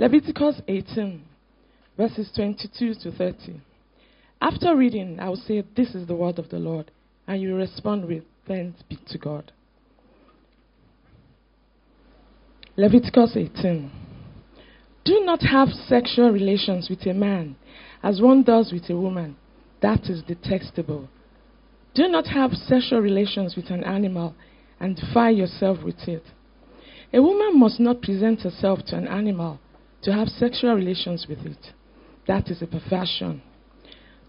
Leviticus 18, verses 22 to 30. After reading, I will say, This is the word of the Lord, and you respond with, Thanks be to God. Leviticus 18. Do not have sexual relations with a man as one does with a woman. That is detestable. Do not have sexual relations with an animal and defile yourself with it. A woman must not present herself to an animal to have sexual relations with it. That is a perversion.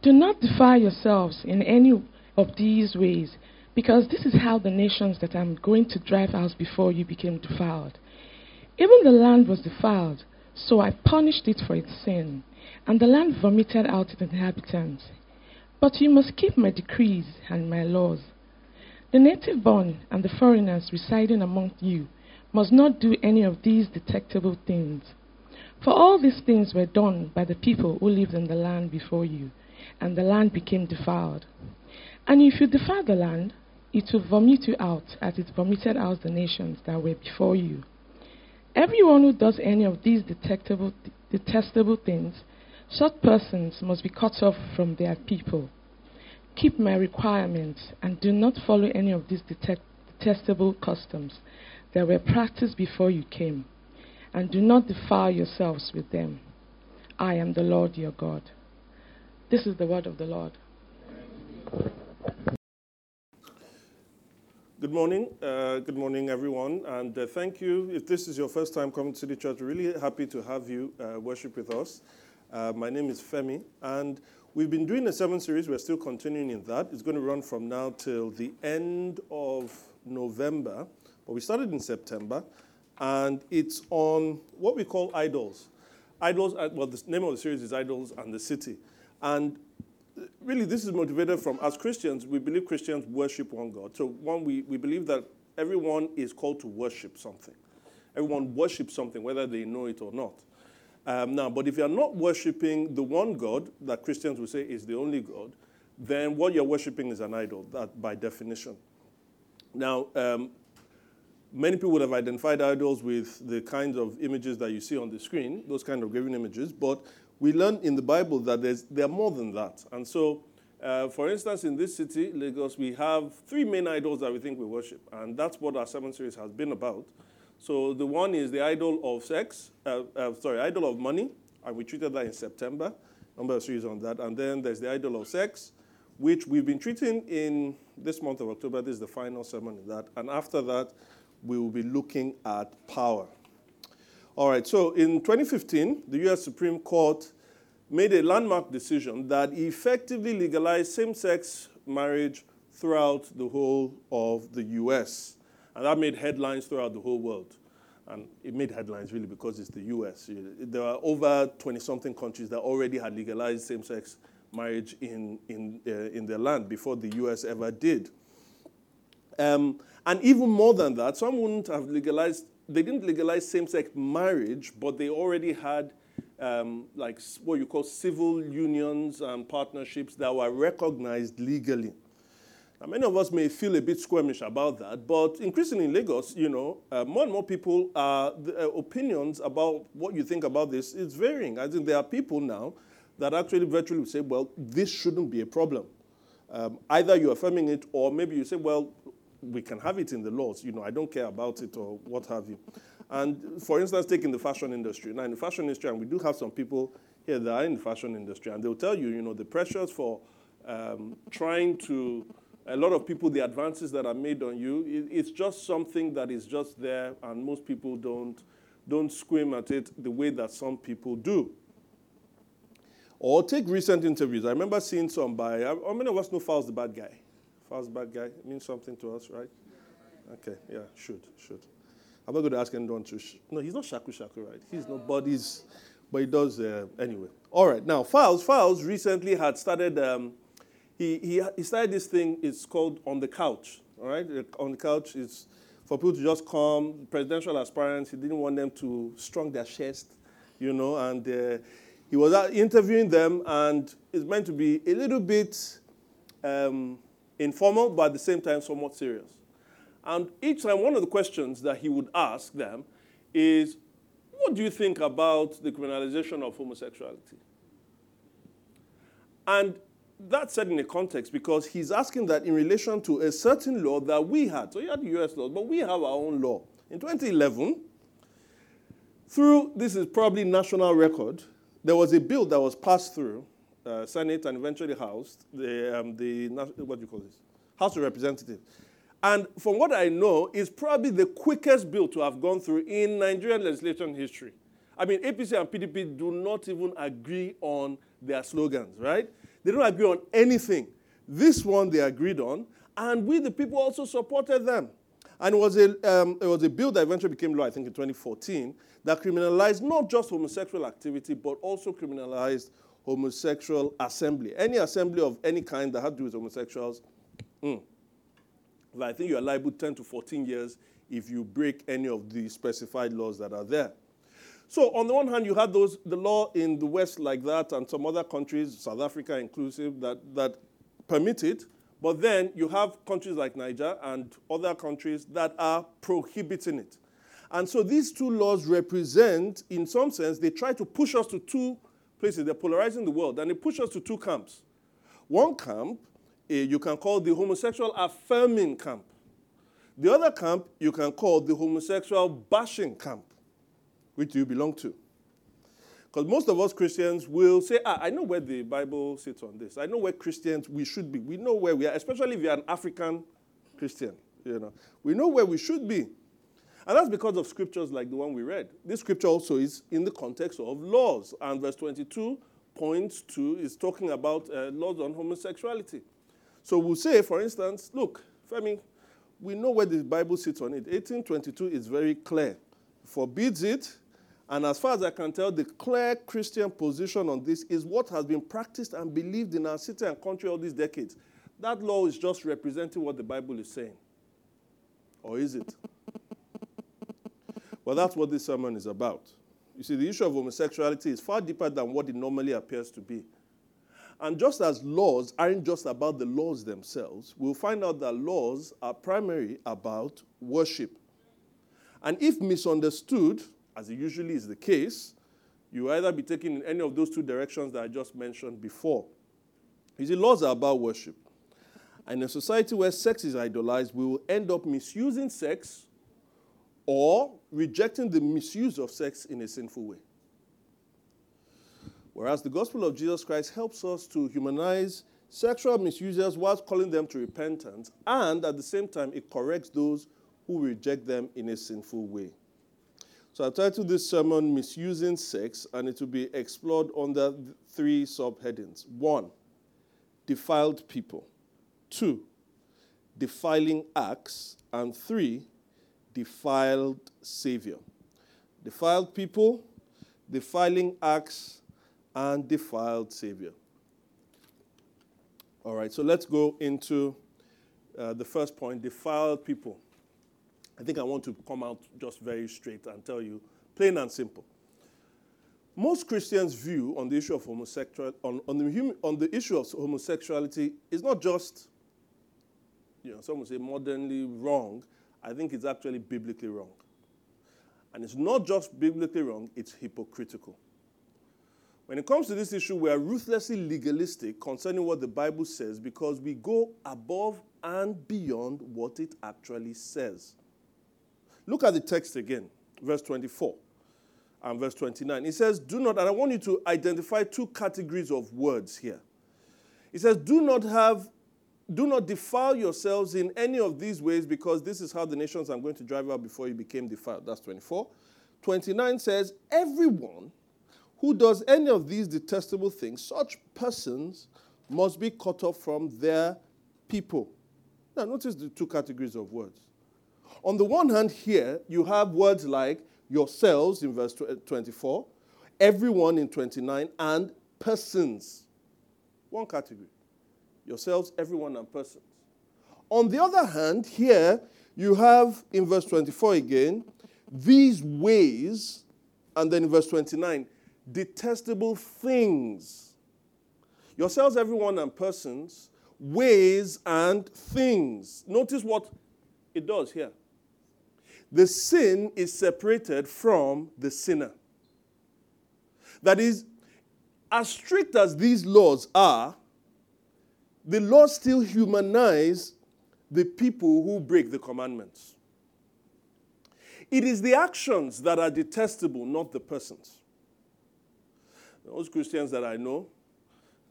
Do not defile yourselves in any of these ways, because this is how the nations that I'm going to drive out before you became defiled. Even the land was defiled, so I punished it for its sin, and the land vomited out its inhabitants. But you must keep my decrees and my laws. The native born and the foreigners residing among you must not do any of these detectable things. For all these things were done by the people who lived in the land before you, and the land became defiled. And if you defile the land, it will vomit you out as it vomited out the nations that were before you. Everyone who does any of these detectable, detestable things, such persons must be cut off from their people. Keep my requirements and do not follow any of these detestable customs that were practiced before you came and do not defile yourselves with them. I am the Lord your God. This is the word of the Lord. Good morning. Uh, good morning, everyone. And uh, thank you. If this is your first time coming to City Church, really happy to have you uh, worship with us. Uh, my name is Femi, and we've been doing a seven series. We're still continuing in that. It's going to run from now till the end of November. But we started in September and it's on what we call idols. Idols, well, the name of the series is Idols and the City. And uh, really, this is motivated from, as Christians, we believe Christians worship one God. So, one, we, we believe that everyone is called to worship something. Everyone worships something, whether they know it or not. Um, now, but if you're not worshiping the one God that Christians will say is the only God, then what you're worshiping is an idol, that by definition. Now, um, Many people would have identified idols with the kinds of images that you see on the screen, those kind of graven images, but we learn in the Bible that there's, there are more than that. And so, uh, for instance, in this city, Lagos, we have three main idols that we think we worship, and that's what our seven series has been about. So the one is the idol of sex, uh, uh, sorry, idol of money, and we treated that in September. Number of series on that. And then there's the idol of sex, which we've been treating in this month of October. This is the final sermon in that. And after that, we will be looking at power. All right, so in 2015, the US Supreme Court made a landmark decision that effectively legalized same sex marriage throughout the whole of the US. And that made headlines throughout the whole world. And it made headlines really because it's the US. There are over 20 something countries that already had legalized same sex marriage in, in, uh, in their land before the US ever did. Um, and even more than that, some wouldn't have legalized, they didn't legalize same sex marriage, but they already had um, like what you call civil unions and partnerships that were recognized legally. Now, many of us may feel a bit squeamish about that, but increasingly in Lagos, you know, uh, more and more people, uh, the, uh, opinions about what you think about this is varying. I think there are people now that actually virtually say, well, this shouldn't be a problem. Um, either you're affirming it, or maybe you say, well, we can have it in the laws. You know, I don't care about it or what have you. And for instance, taking the fashion industry. Now, in the fashion industry, and we do have some people here that are in the fashion industry, and they'll tell you, you know, the pressures for um, trying to, a lot of people, the advances that are made on you, it, it's just something that is just there, and most people don't, don't scream at it the way that some people do. Or take recent interviews. I remember seeing some by, how many of us know Falz the bad guy? Falz bad guy it means something to us, right? Okay, yeah, should, should. I'm not going to ask anyone to. Sh- no, he's not shaku shaku, right? He's not bodies, but he does uh, anyway. All right, now Falz. Falz recently had started. Um, he, he he started this thing. It's called on the couch. All right, on the couch is for people to just come. Presidential aspirants. He didn't want them to strong their chest, you know. And uh, he was interviewing them, and it's meant to be a little bit um, informal, but at the same time somewhat serious. And each time, one of the questions that he would ask them is, What do you think about the criminalization of homosexuality? And that's set in a context because he's asking that in relation to a certain law that we had. So you had the US laws, but we have our own law. In 2011, through this is probably national record, there was a bill that was passed through uh, Senate and eventually House, the, um, the what do you call this? House of Representatives. And from what I know, it's probably the quickest bill to have gone through in Nigerian legislation history. I mean, APC and PDP do not even agree on their slogans, right? They don't agree on anything. This one they agreed on, and we, the people, also supported them. And it was a, um, it was a bill that eventually became law, I think, in 2014, that criminalized not just homosexual activity, but also criminalized homosexual assembly. Any assembly of any kind that had to do with homosexuals, mm, I think you are liable 10 to 14 years if you break any of the specified laws that are there. So on the one hand, you had those the law in the West like that, and some other countries, South Africa inclusive, that, that permit it. But then you have countries like Niger and other countries that are prohibiting it. And so these two laws represent, in some sense, they try to push us to two places. They're polarizing the world, and they push us to two camps. One camp uh, you can call the homosexual affirming camp. The other camp you can call the homosexual bashing camp, which you belong to. Because most of us Christians will say, ah, I know where the Bible sits on this. I know where Christians we should be. We know where we are, especially if you're an African Christian. You know, we know where we should be. And that's because of scriptures like the one we read. This scripture also is in the context of laws. And verse 22 points to, is talking about uh, laws on homosexuality. So we'll say, for instance, look, Femi, we know where the Bible sits on it. 1822 is very clear. Forbids it. And as far as I can tell, the clear Christian position on this is what has been practiced and believed in our city and country all these decades. That law is just representing what the Bible is saying. Or is it? Well, that's what this sermon is about. You see, the issue of homosexuality is far deeper than what it normally appears to be. And just as laws aren't just about the laws themselves, we'll find out that laws are primarily about worship. And if misunderstood, as it usually is the case, you either be taken in any of those two directions that I just mentioned before. You see, laws are about worship. And in a society where sex is idolized, we will end up misusing sex or rejecting the misuse of sex in a sinful way. Whereas the gospel of Jesus Christ helps us to humanize sexual misusers whilst calling them to repentance, and at the same time, it corrects those who reject them in a sinful way. So I titled this sermon Misusing Sex, and it will be explored under three subheadings. One, defiled people. Two, defiling acts. And three, defiled Savior. Defiled people, defiling acts, and defiled Savior. All right, so let's go into uh, the first point defiled people. I think I want to come out just very straight and tell you, plain and simple. Most Christians' view on the issue of homosexuality, on, on, the, on the issue of homosexuality is not just, you know, some would say modernly wrong. I think it's actually biblically wrong. And it's not just biblically wrong, it's hypocritical. When it comes to this issue, we are ruthlessly legalistic concerning what the Bible says because we go above and beyond what it actually says. Look at the text again, verse 24 and verse 29. It says, Do not, and I want you to identify two categories of words here. It says, Do not have, do not defile yourselves in any of these ways because this is how the nations I'm going to drive out before you became defiled. That's 24. 29 says, Everyone who does any of these detestable things, such persons must be cut off from their people. Now, notice the two categories of words. On the one hand, here you have words like yourselves in verse 24, everyone in 29, and persons. One category. Yourselves, everyone, and persons. On the other hand, here you have in verse 24 again, these ways, and then in verse 29, detestable things. Yourselves, everyone, and persons, ways, and things. Notice what it does here. The sin is separated from the sinner. That is, as strict as these laws are, the law still humanize the people who break the commandments. It is the actions that are detestable, not the persons. Most Christians that I know,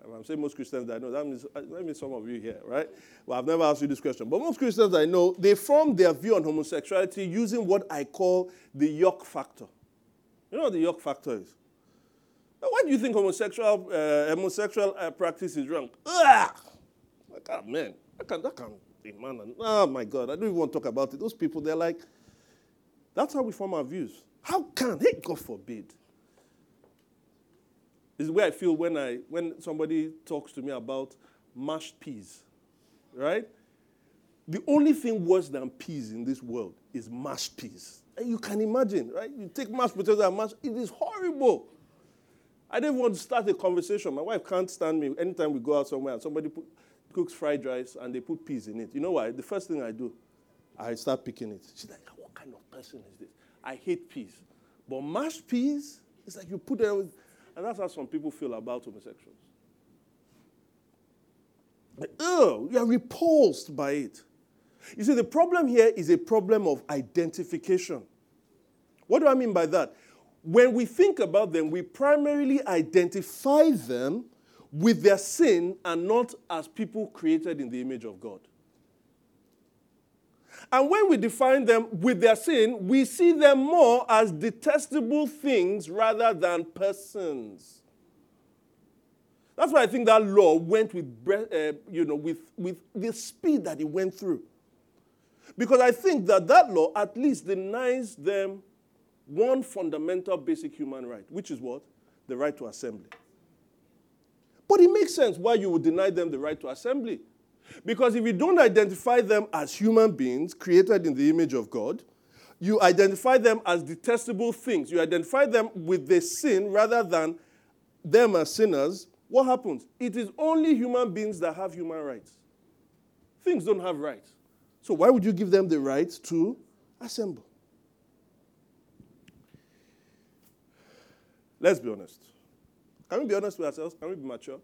I'm saying most Christians that I know, that means, uh, that means some of you here, right? Well, I've never asked you this question, but most Christians I know, they form their view on homosexuality using what I call the yuck factor. You know what the yuck factor is? Why do you think homosexual, uh, homosexual uh, practice is wrong? Ugh! Can't, ah, man, I can't, I can't be man. Oh ah, my God, I don't even want to talk about it. Those people, they're like, that's how we form our views. How can, hey, God forbid. This is where I feel when, I, when somebody talks to me about mashed peas, right? The only thing worse than peas in this world is mashed peas. You can imagine, right? You take mashed potatoes and mash, it is horrible. I didn't want to start a conversation. My wife can't stand me anytime we go out somewhere and somebody put, cooks fried rice and they put peas in it. You know why? The first thing I do, I start picking it. She's like, what kind of person is this? I hate peas. But mashed peas, it's like you put it, and that's how some people feel about homosexuals. oh, you are repulsed by it. You see, the problem here is a problem of identification. What do I mean by that? when we think about them, we primarily identify them with their sin and not as people created in the image of God. And when we define them with their sin, we see them more as detestable things rather than persons. That's why I think that law went with, uh, you know, with, with the speed that it went through. Because I think that that law at least denies them one fundamental basic human right, which is what? The right to assembly. But it makes sense why you would deny them the right to assembly. Because if you don't identify them as human beings created in the image of God, you identify them as detestable things. You identify them with the sin rather than them as sinners. What happens? It is only human beings that have human rights. Things don't have rights. So why would you give them the right to assemble? Let's be honest. Can we be honest with ourselves? Can we be mature?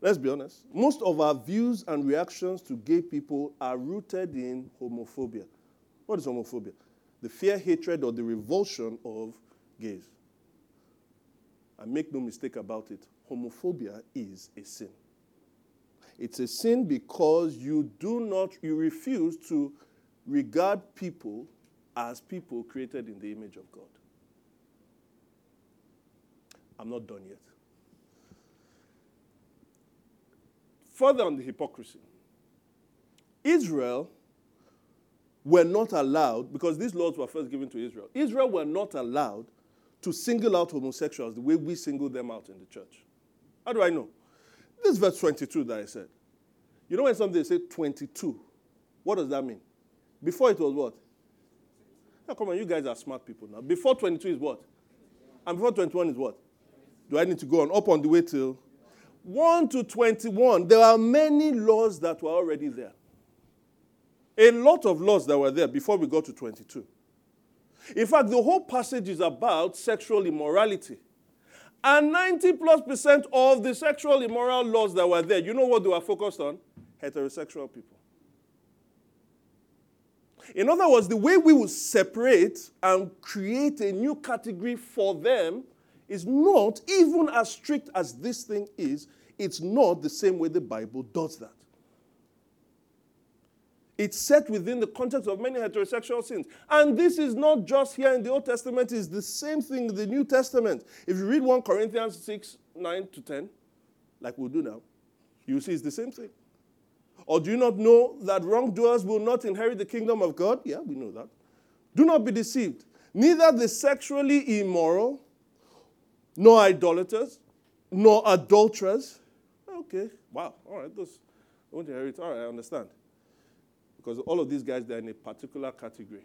Let's be honest. Most of our views and reactions to gay people are rooted in homophobia. What is homophobia? The fear, hatred, or the revulsion of gays. And make no mistake about it, homophobia is a sin. It's a sin because you do not, you refuse to regard people as people created in the image of God. I'm not done yet. Further on the hypocrisy, Israel were not allowed, because these laws were first given to Israel, Israel were not allowed to single out homosexuals the way we single them out in the church. How do I know? This verse 22 that I said. You know when somebody say 22, what does that mean? Before it was what? Now, come on, you guys are smart people now. Before 22 is what? And before 21 is what? Do I need to go on? Up on the way till 1 to 21. There are many laws that were already there. A lot of laws that were there before we got to 22. In fact, the whole passage is about sexual immorality. And 90 plus percent of the sexual immoral laws that were there, you know what they were focused on? Heterosexual people. In other words, the way we will separate and create a new category for them is not, even as strict as this thing is, it's not the same way the Bible does that. It's set within the context of many heterosexual sins. And this is not just here in the Old Testament, it's the same thing in the New Testament. If you read 1 Corinthians 6, 9 to 10, like we'll do now, you see it's the same thing. Or do you not know that wrongdoers will not inherit the kingdom of God? Yeah, we know that. Do not be deceived. Neither the sexually immoral, nor idolaters, nor adulterers. Okay, wow, all right, those won't inherit. All right, I understand. Because all of these guys, they're in a particular category.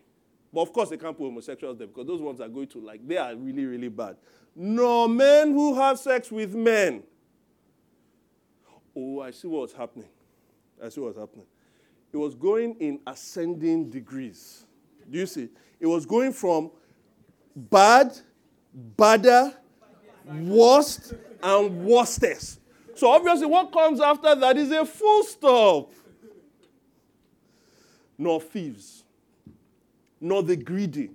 But of course, they can't put homosexuals there because those ones are going to, like, they are really, really bad. No men who have sex with men. Oh, I see what's happening. I see what's happening. It was going in ascending degrees. Do you see? It was going from bad, badder, worst, and worstest. So obviously, what comes after that is a full stop. Nor thieves, nor the greedy.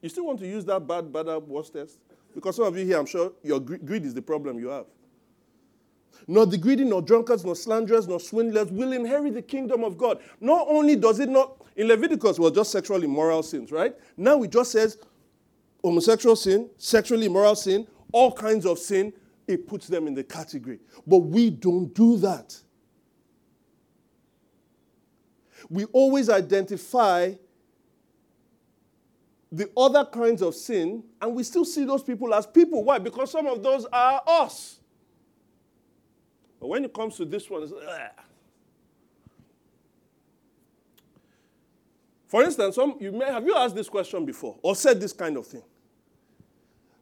You still want to use that bad, bad, worstest? Because some of you here, I'm sure your greed is the problem you have. Nor the greedy, nor drunkards, nor slanderers, nor swindlers will inherit the kingdom of God. Not only does it not, in Leviticus, well, just sexual immoral sins, right? Now it just says homosexual sin, sexually immoral sin, all kinds of sin. It puts them in the category. But we don't do that. We always identify the other kinds of sin, and we still see those people as people. Why? Because some of those are us. But when it comes to this one, it's, Ugh. For instance, some, you may, have you asked this question before or said this kind of thing?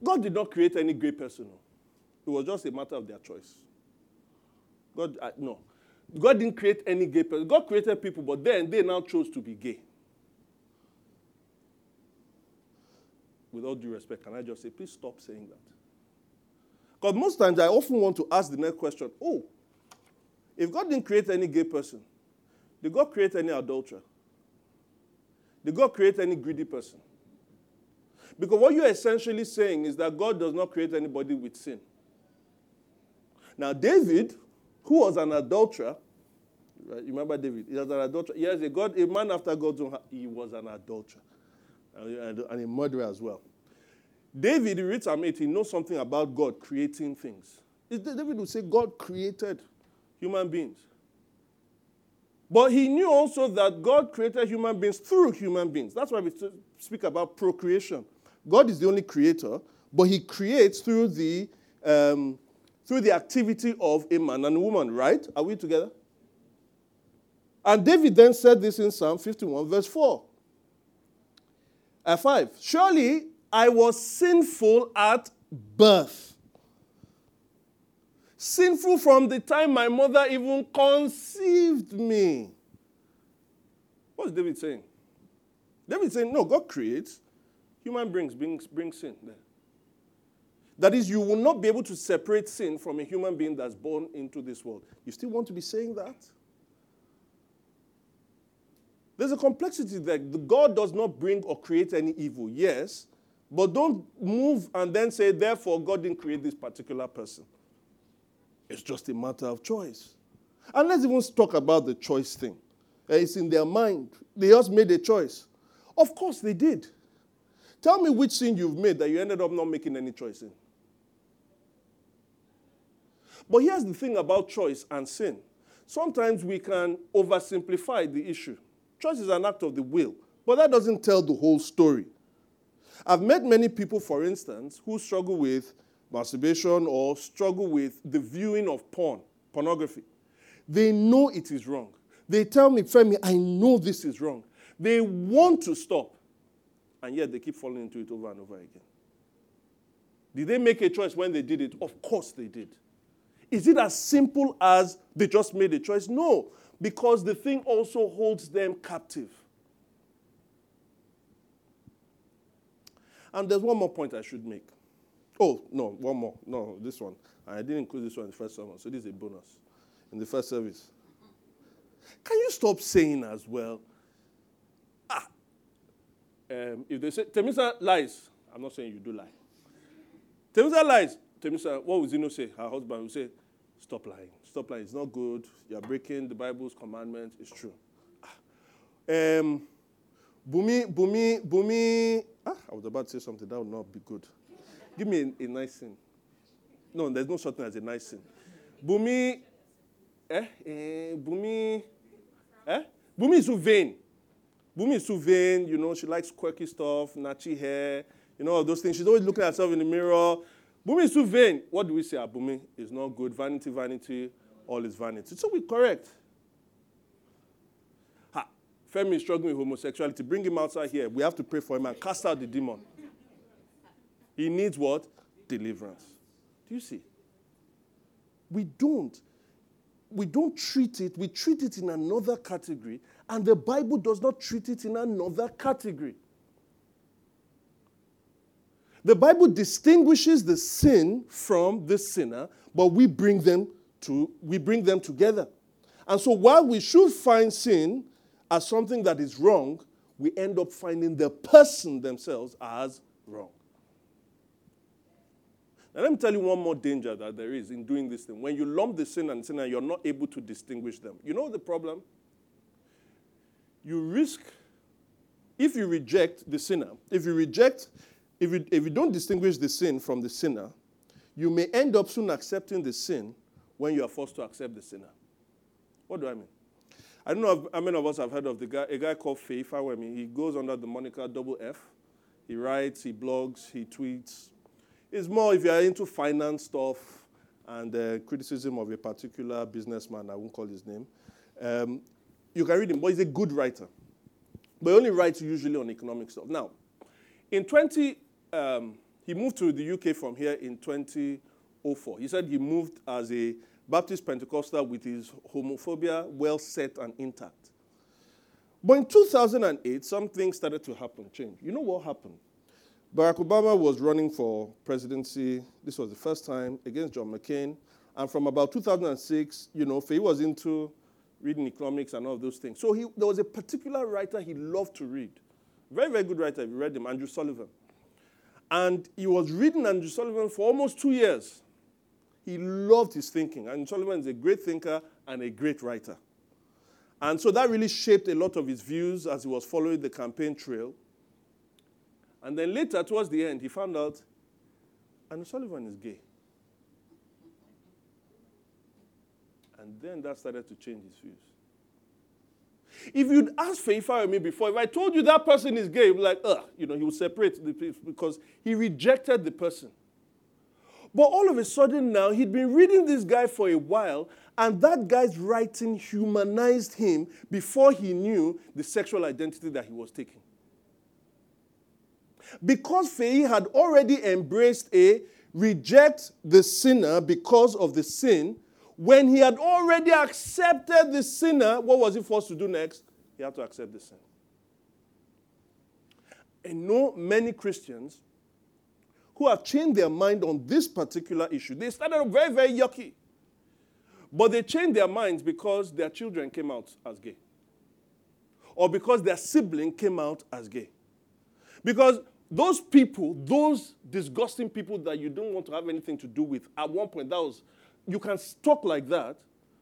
God did not create any gay person. It was just a matter of their choice. God, uh, no. God didn't create any gay person. God created people, but then they now chose to be gay. With all due respect, can I just say, please stop saying that? Because most times I often want to ask the next question oh, if God didn't create any gay person, did God create any adulterer? Did God create any greedy person? Because what you're essentially saying is that God does not create anybody with sin. Now, David, who was an adulterer, right? You remember David? He was an adulterer. Yes, a, God, a man after God's own heart. He was an adulterer and, and a murderer as well. David, he reads Psalm 8, he knows something about God creating things. David would say God created human beings. But he knew also that God created human beings through human beings. That's why we speak about procreation. God is the only creator, but he creates through the, um, through the activity of a man and a woman, right? Are we together? And David then said this in Psalm 51, verse 4. Uh, 5. Surely I was sinful at birth. Sinful from the time my mother even conceived me. What's David saying? David saying, no, God creates. Human beings bring, bring sin there. That is, you will not be able to separate sin from a human being that's born into this world. You still want to be saying that? There's a complexity there. God does not bring or create any evil, yes, but don't move and then say, therefore, God didn't create this particular person. It's just a matter of choice. And let's even talk about the choice thing. Eh, it's in their mind. They just made a choice. Of course, they did. Tell me which sin you've made that you ended up not making any choice in. But here's the thing about choice and sin. Sometimes we can oversimplify the issue. Choice is an act of the will, but that doesn't tell the whole story. I've met many people, for instance, who struggle with masturbation or struggle with the viewing of porn, pornography. They know it is wrong. They tell me, Femi, I know this is wrong. They want to stop, and yet they keep falling into it over and over again. Did they make a choice when they did it? Of course they did. Is it as simple as they just made a choice? No because the thing also holds them captive. And there's one more point I should make. Oh, no, one more. No, this one. I didn't include this one in the first sermon, so this is a bonus in the first service. Can you stop saying as well? Ah, um, if they say Temisa lies, I'm not saying you do lie. Temisa lies. Temisa, what would Zeno say? Her husband would say, Stop lying. Stop lying. It's not good. You're breaking the Bible's commandments. It's true. Um, Bumi, Bumi, Bumi. Ah, I was about to say something that would not be good. Give me a, a nice thing. No, there's no such thing as a nice thing. Bumi, eh, eh, Bumi, eh? Bumi is too vain. Bumi is too vain, you know, she likes quirky stuff, natchy hair, you know, all those things. She's always looking at herself in the mirror. Bumi is too vain. What do we say? Ah, Bumi is not good. Vanity, vanity, all is vanity. So we correct. Ha, Femi is struggling with homosexuality. Bring him outside here. We have to pray for him and cast out the demon. He needs what? Deliverance. Do you see? We don't. We don't treat it, we treat it in another category, and the Bible does not treat it in another category. The Bible distinguishes the sin from the sinner, but we bring them to we bring them together. And so while we should find sin as something that is wrong, we end up finding the person themselves as wrong. Now, let me tell you one more danger that there is in doing this thing. When you lump the sin and sinner, you're not able to distinguish them. You know the problem? You risk, if you reject the sinner, if you reject, if you, if you don't distinguish the sin from the sinner, you may end up soon accepting the sin when you are forced to accept the sinner. What do I mean? I don't know how many of us have heard of the guy, a guy called Feyi Fawehinmi. He goes under the moniker Double F. He writes, he blogs, he tweets, it's more if you're into finance stuff and uh, criticism of a particular businessman, I won't call his name. Um, you can read him, but he's a good writer. But he only writes usually on economic stuff. Now, in 20, um, he moved to the UK from here in 2004. He said he moved as a Baptist Pentecostal with his homophobia well set and intact. But in 2008, something started to happen, change. You know what happened? Barack Obama was running for presidency. This was the first time against John McCain. And from about 2006, you know, he was into reading economics and all those things. So he, there was a particular writer he loved to read. Very, very good writer. If you read him, Andrew Sullivan. And he was reading Andrew Sullivan for almost two years. He loved his thinking. Andrew Sullivan is a great thinker and a great writer. And so that really shaped a lot of his views as he was following the campaign trail. And then later, towards the end, he found out Andrew Sullivan is gay. And then that started to change his views. If you'd asked Feyi Fawehinmi before, if I told you that person is gay, like, ugh, you know, he would separate the because he rejected the person. But all of a sudden now, he'd been reading this guy for a while, and that guy's writing humanized him before he knew the sexual identity that he was taking. Because Feyi had already embraced a reject the sinner because of the sin, when he had already accepted the sinner, what was he forced to do next? He had to accept the sin. And know many Christians who have changed their mind on this particular issue. They started very, very yucky. But they changed their minds because their children came out as gay. Or because their sibling came out as gay. Because those people, those disgusting people that you don't want to have anything to do with, at one point, that was, you can talk like that,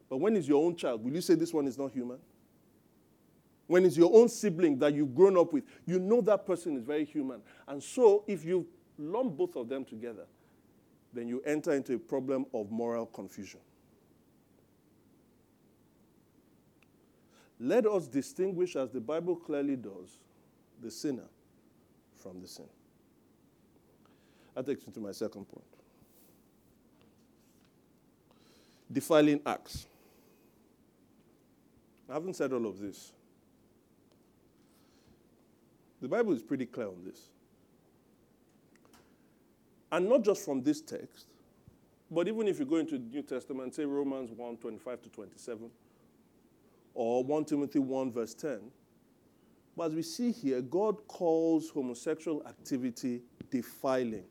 but when it's your own child, will you say this one is not human? When it's your own sibling that you've grown up with, you know that person is very human. And so, if you lump both of them together, then you enter into a problem of moral confusion. Let us distinguish, as the Bible clearly does, the sinner from the sin. That takes me to my second point. Defiling acts. I haven't said all of this. The Bible is pretty clear on this. And not just from this text, but even if you go into the New Testament, say Romans 1 25 to 27, or 1 Timothy 1 verse 10, but as we see here, God calls homosexual activity defiling.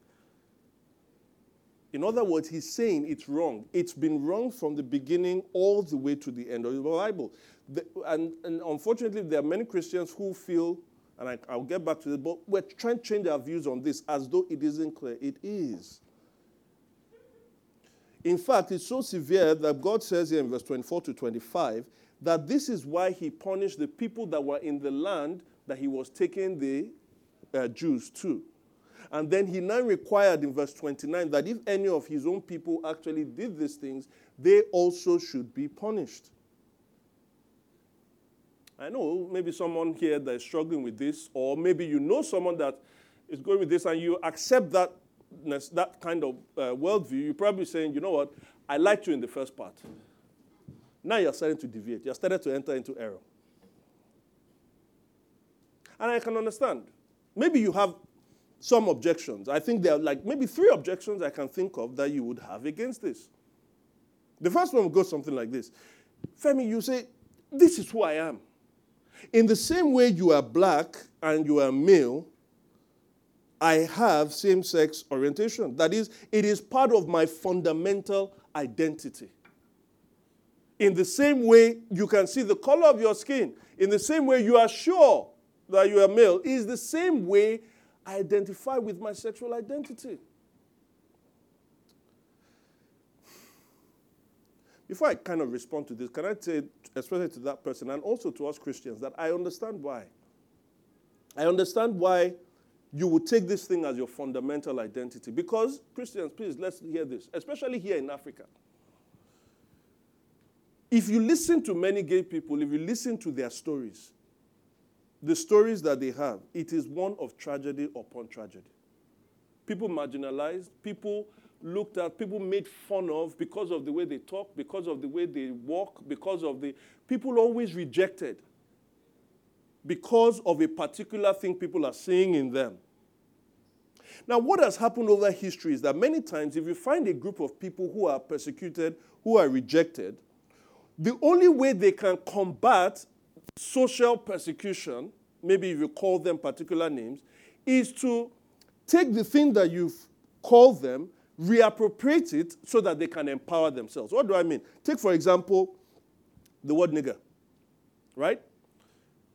In other words, he's saying it's wrong. It's been wrong from the beginning all the way to the end of the Bible. The, and, and, unfortunately, there are many Christians who feel, and I, will get back to this, but we're trying to change our views on this as though it isn't clear. It is. In fact, it's so severe that God says here in verse 24 to 25 that this is why he punished the people that were in the land that he was taking the uh, Jews to. And then he now required in verse 29 that if any of his own people actually did these things, they also should be punished. I know maybe someone here that is struggling with this, or maybe you know someone that is going with this and you accept that, that kind of uh, worldview. You're probably saying, you know what, I liked you in the first part. Now you're starting to deviate. You're starting to enter into error. And I can understand. Maybe you have some objections. I think there are like maybe three objections I can think of that you would have against this. The first one will go something like this Femi, you say, This is who I am. In the same way you are black and you are male, I have same sex orientation. That is, it is part of my fundamental identity. In the same way you can see the color of your skin, in the same way you are sure that you are male, is the same way identify with my sexual identity. Before I kind of respond to this, can I say, especially to that person and also to us Christians, that I understand why. I understand why you would take this thing as your fundamental identity. Because, Christians, please, let's hear this, especially here in Africa. If you listen to many gay people, if you listen to their stories, the stories that they have, it is one of tragedy upon tragedy. People marginalized, people looked at, people made fun of because of the way they talk, because of the way they walk, because of the. People always rejected because of a particular thing people are seeing in them. Now, what has happened over history is that many times, if you find a group of people who are persecuted, who are rejected, the only way they can combat social persecution, maybe if you call them particular names, is to take the thing that you've called them reappropriate it so that they can empower themselves. What do I mean? Take, for example, the word nigger, right?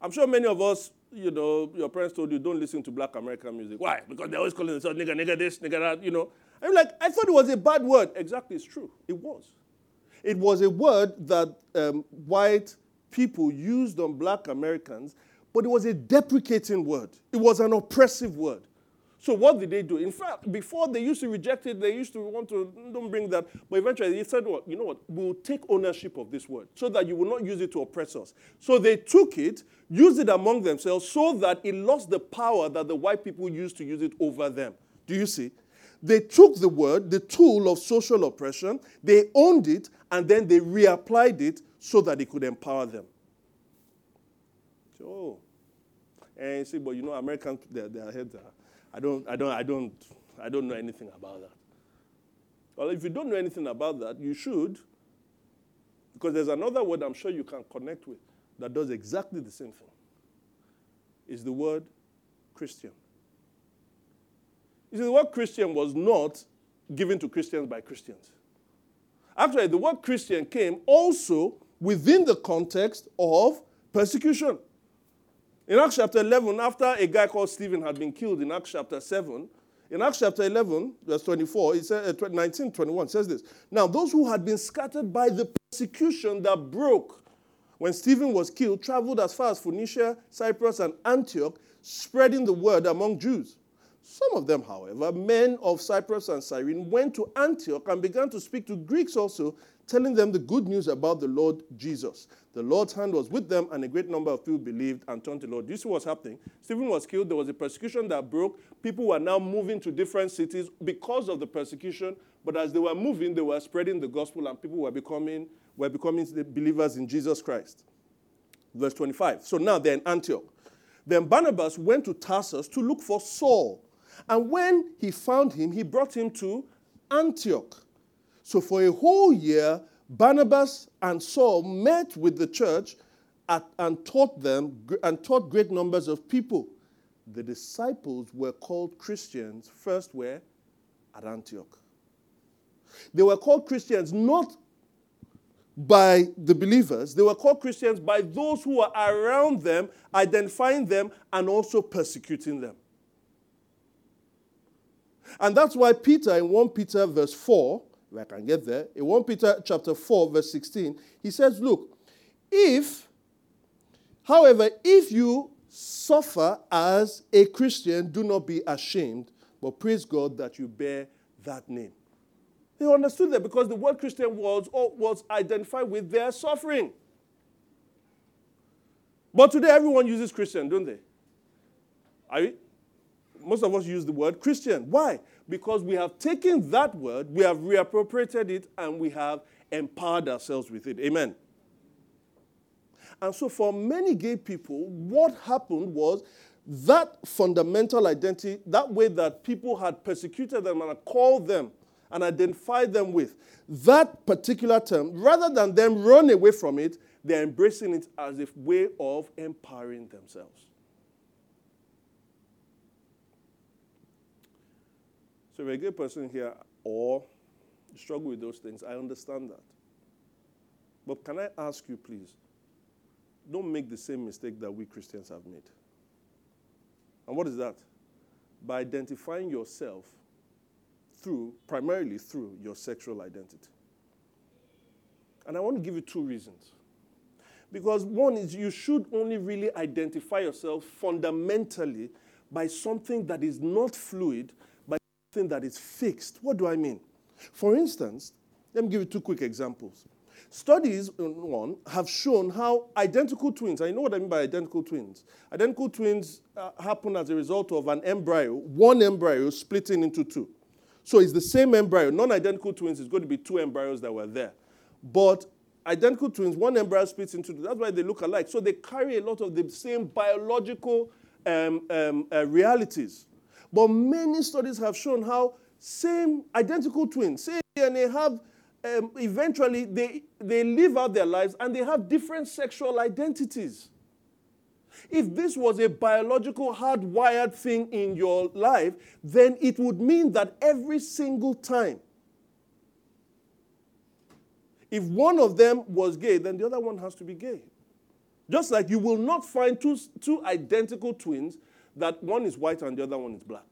I'm sure many of us, you know, your parents told you don't listen to black American music. Why? Because they're always calling themselves nigger, nigger this, nigger that, you know. I'm like, I thought it was a bad word. Exactly, it's true. It was. It was a word that um, white people used on black Americans, but it was a deprecating word. It was an oppressive word. So what did they do? In fact, before they used to reject it, they used to want to, don't bring that. But eventually they said, well, you know what, we'll take ownership of this word so that you will not use it to oppress us. So they took it, used it among themselves so that it lost the power that the white people used to use it over them. Do you see? They took the word, the tool of social oppression, they owned it, and then they reapplied it so that it could empower them. Oh. Eh, and you see, but you know, Americans, their, their heads are I don't, I don't, I don't, I don't know anything about that. Well, if you don't know anything about that, you should, because there's another word I'm sure you can connect with that does exactly the same thing. Is the word Christian. You see, the word Christian was not given to Christians by Christians. Actually, the word Christian came also within the context of persecution. In Acts chapter 11, after a guy called Stephen had been killed in Acts chapter 7, in Acts chapter 11, verse 24, it says, uh, 19, 21 says this. Now, those who had been scattered by the persecution that broke when Stephen was killed traveled as far as Phoenicia, Cyprus, and Antioch, spreading the word among Jews. Some of them, however, men of Cyprus and Cyrene, went to Antioch and began to speak to Greeks also, telling them the good news about the Lord Jesus. The Lord's hand was with them, and a great number of people believed and turned to the Lord. This was happening. Stephen was killed. There was a persecution that broke. People were now moving to different cities because of the persecution. But as they were moving, they were spreading the gospel, and people were becoming, were becoming believers in Jesus Christ. Verse 25. So now they're in Antioch. Then Barnabas went to Tarsus to look for Saul and when he found him, he brought him to Antioch. So for a whole year, Barnabas and Saul met with the church at, and taught them and taught great numbers of people. The disciples were called Christians first where? At Antioch. They were called Christians not by the believers, they were called Christians by those who were around them, identifying them and also persecuting them. And that's why Peter, in 1 Peter verse 4, if I can get there, in 1 Peter chapter 4, verse 16, he says, Look, if, however, if you suffer as a Christian, do not be ashamed, but praise God that you bear that name. They understood that because the word Christian was, uh, was identified with their suffering. But today everyone uses Christian, don't they? I, most of us use the word Christian. Why? Because we have taken that word, we have reappropriated it, and we have empowered ourselves with it. Amen. And so, for many gay people, what happened was that fundamental identity, that way that people had persecuted them and called them and identified them with, that particular term, rather than them run away from it, they're embracing it as a way of empowering themselves. So, if you're a gay person here or you struggle with those things, I understand that. But can I ask you, please, don't make the same mistake that we Christians have made. And what is that? By identifying yourself through, primarily through your sexual identity. And I want to give you two reasons. Because one is you should only really identify yourself fundamentally by something that is not fluid, something that is fixed. What do I mean? For instance, let me give you two quick examples. Studies, one, have shown how identical twins, I know what I mean by identical twins. Identical twins uh, happen as a result of an embryo, one embryo splitting into two. So it's the same embryo. Non identical twins is going to be two embryos that were there. But identical twins, one embryo splits into two. That's why they look alike. So they carry a lot of the same biological um, um, uh, realities. But many studies have shown how same identical twins, same DNA, have um, eventually they, they live out their lives and they have different sexual identities. If this was a biological hardwired thing in your life, then it would mean that every single time, if one of them was gay, then the other one has to be gay. Just like you will not find two, two identical twins that one is white and the other one is black.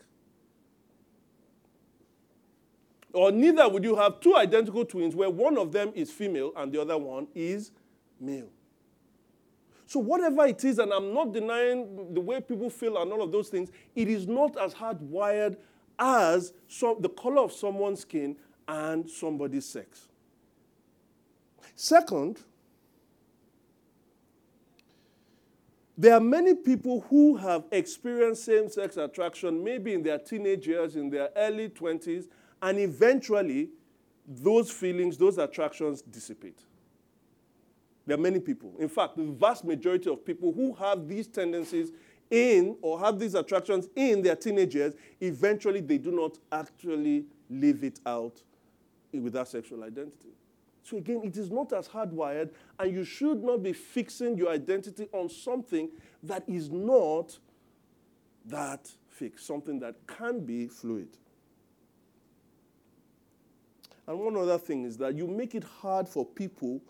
Or neither would you have two identical twins where one of them is female and the other one is male. So, whatever it is, and I'm not denying the way people feel and all of those things, it is not as hardwired as some, the color of someone's skin and somebody's sex. Second, there are many people who have experienced same sex attraction, maybe in their teenage years, in their early 20s, and eventually, those feelings, those attractions dissipate. There are many people. In fact, the vast majority of people who have these tendencies in or have these attractions in their teenage years, eventually they do not actually live it out with sexual identity. So again, it is not as hardwired, and you should not be fixing your identity on something that is not that fixed, something that can be fluid. And one other thing is that you make it hard for people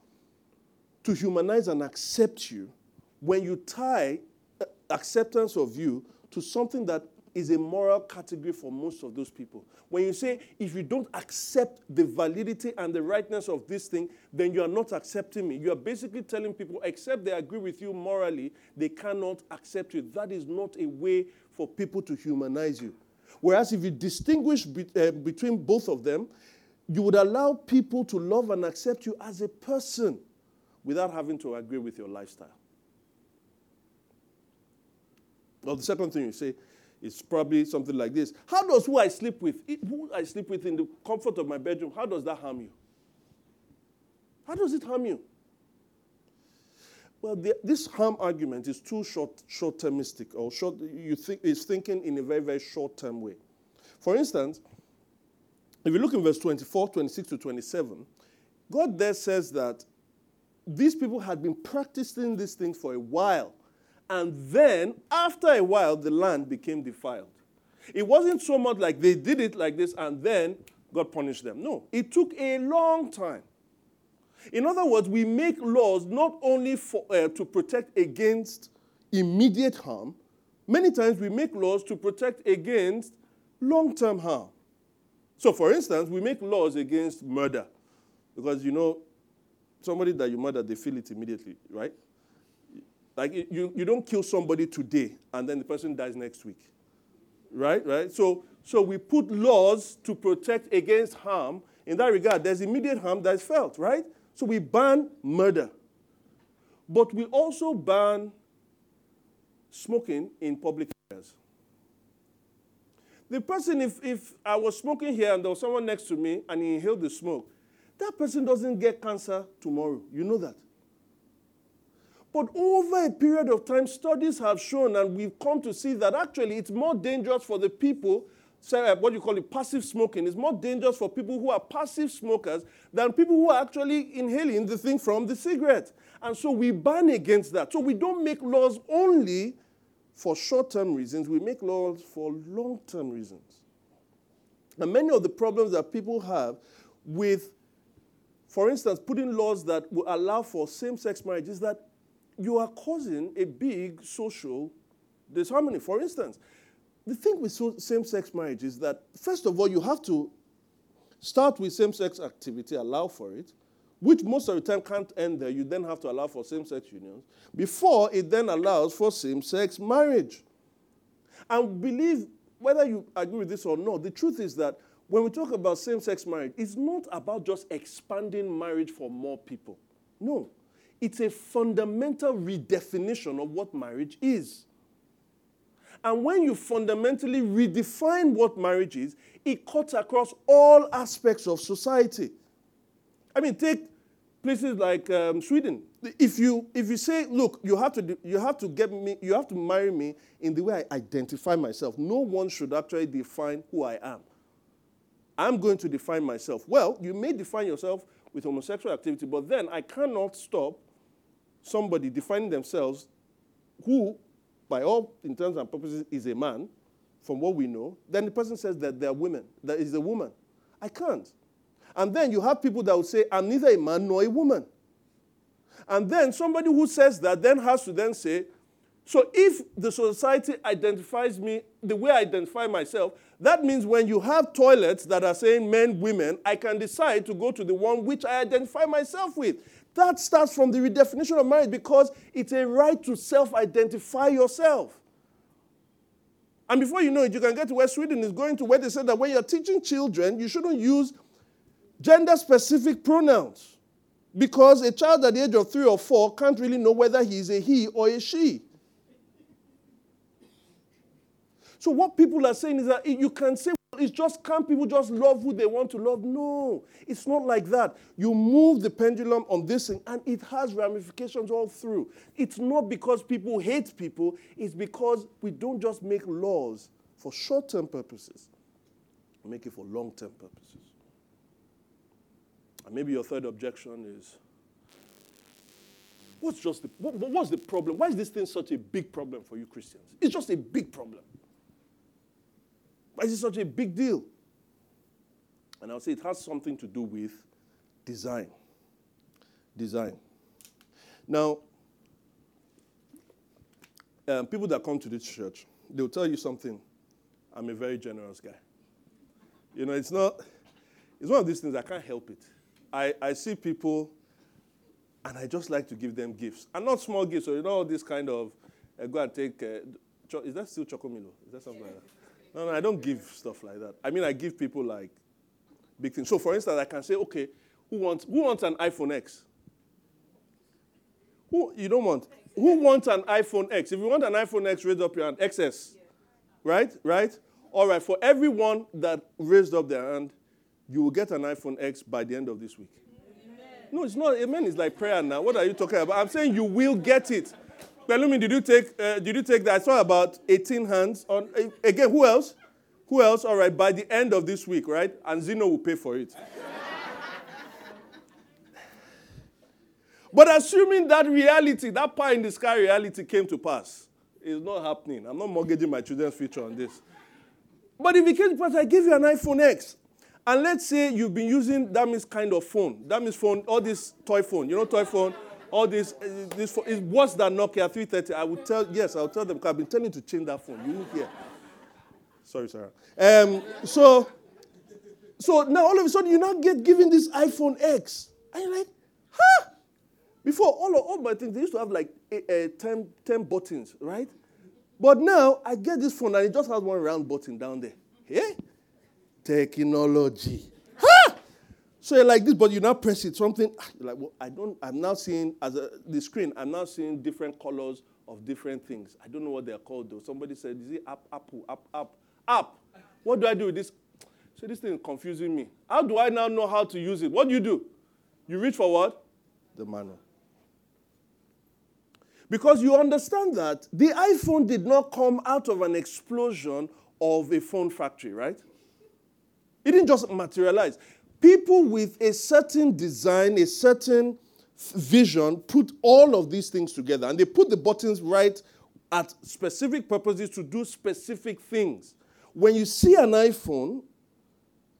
to humanize and accept you when you tie uh, acceptance of you to something that is a moral category for most of those people. When you say, if you don't accept the validity and the rightness of this thing, then you are not accepting me. You are basically telling people, except they agree with you morally, they cannot accept you. That is not a way for people to humanize you. Whereas if you distinguish be, uh, between both of them, you would allow people to love and accept you as a person without having to agree with your lifestyle. Well, the second thing you say is probably something like this How does who I sleep with, who I sleep with in the comfort of my bedroom, how does that harm you? How does it harm you? Well, the, this harm argument is too short, short-termistic, or short, you think, is thinking in a very, very short-term way. For instance, if you look in verse 24, 26 to 27, God there says that these people had been practicing these things for a while. And then, after a while, the land became defiled. It wasn't so much like they did it like this and then God punished them. No, it took a long time. In other words, we make laws not only for, uh, to protect against immediate harm, many times we make laws to protect against long term harm. So, for instance, we make laws against murder because you know somebody that you murder, they feel it immediately, right? Like you, you don't kill somebody today and then the person dies next week, right? Right? So, so we put laws to protect against harm in that regard, there's immediate harm that is felt, right? So we ban murder. But we also ban smoking in public areas. The person, if, if I was smoking here and there was someone next to me and he inhaled the smoke, that person doesn't get cancer tomorrow. You know that. But over a period of time, studies have shown, and we've come to see that actually it's more dangerous for the people, say, uh, what you call it, passive smoking. It's more dangerous for people who are passive smokers than people who are actually inhaling the thing from the cigarette. And so we ban against that. So we don't make laws only for short term reasons, we make laws for long term reasons. And many of the problems that people have with, for instance, putting laws that will allow for same sex marriage is that you are causing a big social disharmony. For instance, the thing with same sex marriage is that, first of all, you have to start with same sex activity, allow for it, which most of the time can't end there. You then have to allow for same sex unions before it then allows for same sex marriage. And believe, whether you agree with this or not, the truth is that when we talk about same sex marriage, it's not about just expanding marriage for more people. No. It's a fundamental redefinition of what marriage is. And when you fundamentally redefine what marriage is, it cuts across all aspects of society. I mean, take places like um, Sweden. If you, if you say, look, you have, to, you have to get me, you have to marry me in the way I identify myself, no one should actually define who I am. I'm going to define myself. Well, you may define yourself with homosexual activity, but then I cannot stop somebody defining themselves who, by all intents and purposes, is a man, from what we know, then the person says that they're women, that is a woman. I can't. And then you have people that will say, I'm neither a man nor a woman. And then somebody who says that then has to then say, so if the society identifies me the way I identify myself, that means when you have toilets that are saying men, women, I can decide to go to the one which I identify myself with. That starts from the redefinition of marriage because it's a right to self identify yourself. And before you know it, you can get to where Sweden is going to, where they said that when you're teaching children, you shouldn't use gender specific pronouns because a child at the age of three or four can't really know whether he's a he or a she. So, what people are saying is that you can say it's just, can't people just love who they want to love? No, it's not like that. You move the pendulum on this thing, and it has ramifications all through. It's not because people hate people, it's because we don't just make laws for short term purposes, we make it for long term purposes. And maybe your third objection is what's just the, what, what's the problem? Why is this thing such a big problem for you Christians? It's just a big problem. Why is it such a big deal? And I'll say it has something to do with design. Design. Now, um, people that come to this church, they'll tell you something. I'm a very generous guy. You know, it's not, it's one of these things, I can't help it. I, I see people and I just like to give them gifts. And not small gifts, so you know, this kind of, uh, go and take, uh, is that still Chocomilo? Is that something like that? No, no, I don't give stuff like that. I mean, I give people like big things. So, for instance, I can say, okay, who wants who wants an iPhone X? Who you don't want? Who wants an iPhone X? If you want an iPhone X, raise up your hand. XS, right? Right? All right. For everyone that raised up their hand, you will get an iPhone X by the end of this week. No, it's not. Amen It's like prayer now. What are you talking about? I'm saying you will get it. Pelumi, did you take uh, did you take that? I saw about 18 hands on again. Who else? Who else? All right, by the end of this week, right? And Zeno will pay for it. but assuming that reality, that pie in the sky reality came to pass, it's not happening. I'm not mortgaging my children's future on this. But if it came to pass, I give you an iPhone X. And let's say you've been using that means kind of phone. That means phone, all this toy phone. You know, toy phone? All this, uh, this is worse than Nokia 330. I would tell, yes, I'll tell them because I've been telling to change that phone. You hear. Sorry, Sarah. Um, so, so now all of a sudden you now get given this iPhone X. And you're like, huh? Before, all, of, all my things, they used to have like a, a 10, 10 buttons, right? But now I get this phone and it just has one round button down there. Hey? Technology. So you're like this, but you now press it, something, ah, you're like, well, I don't, I'm now seeing, as a, the screen, I'm now seeing different colors of different things. I don't know what they're called though. Somebody said, is it app, apple, app, app, app? What do I do with this? So this thing is confusing me. How do I now know how to use it? What do you do? You reach for what? The manual. Because you understand that the iPhone did not come out of an explosion of a phone factory, right? It didn't just materialize people with a certain design, a certain vision, put all of these things together and they put the buttons right at specific purposes to do specific things. When you see an iPhone,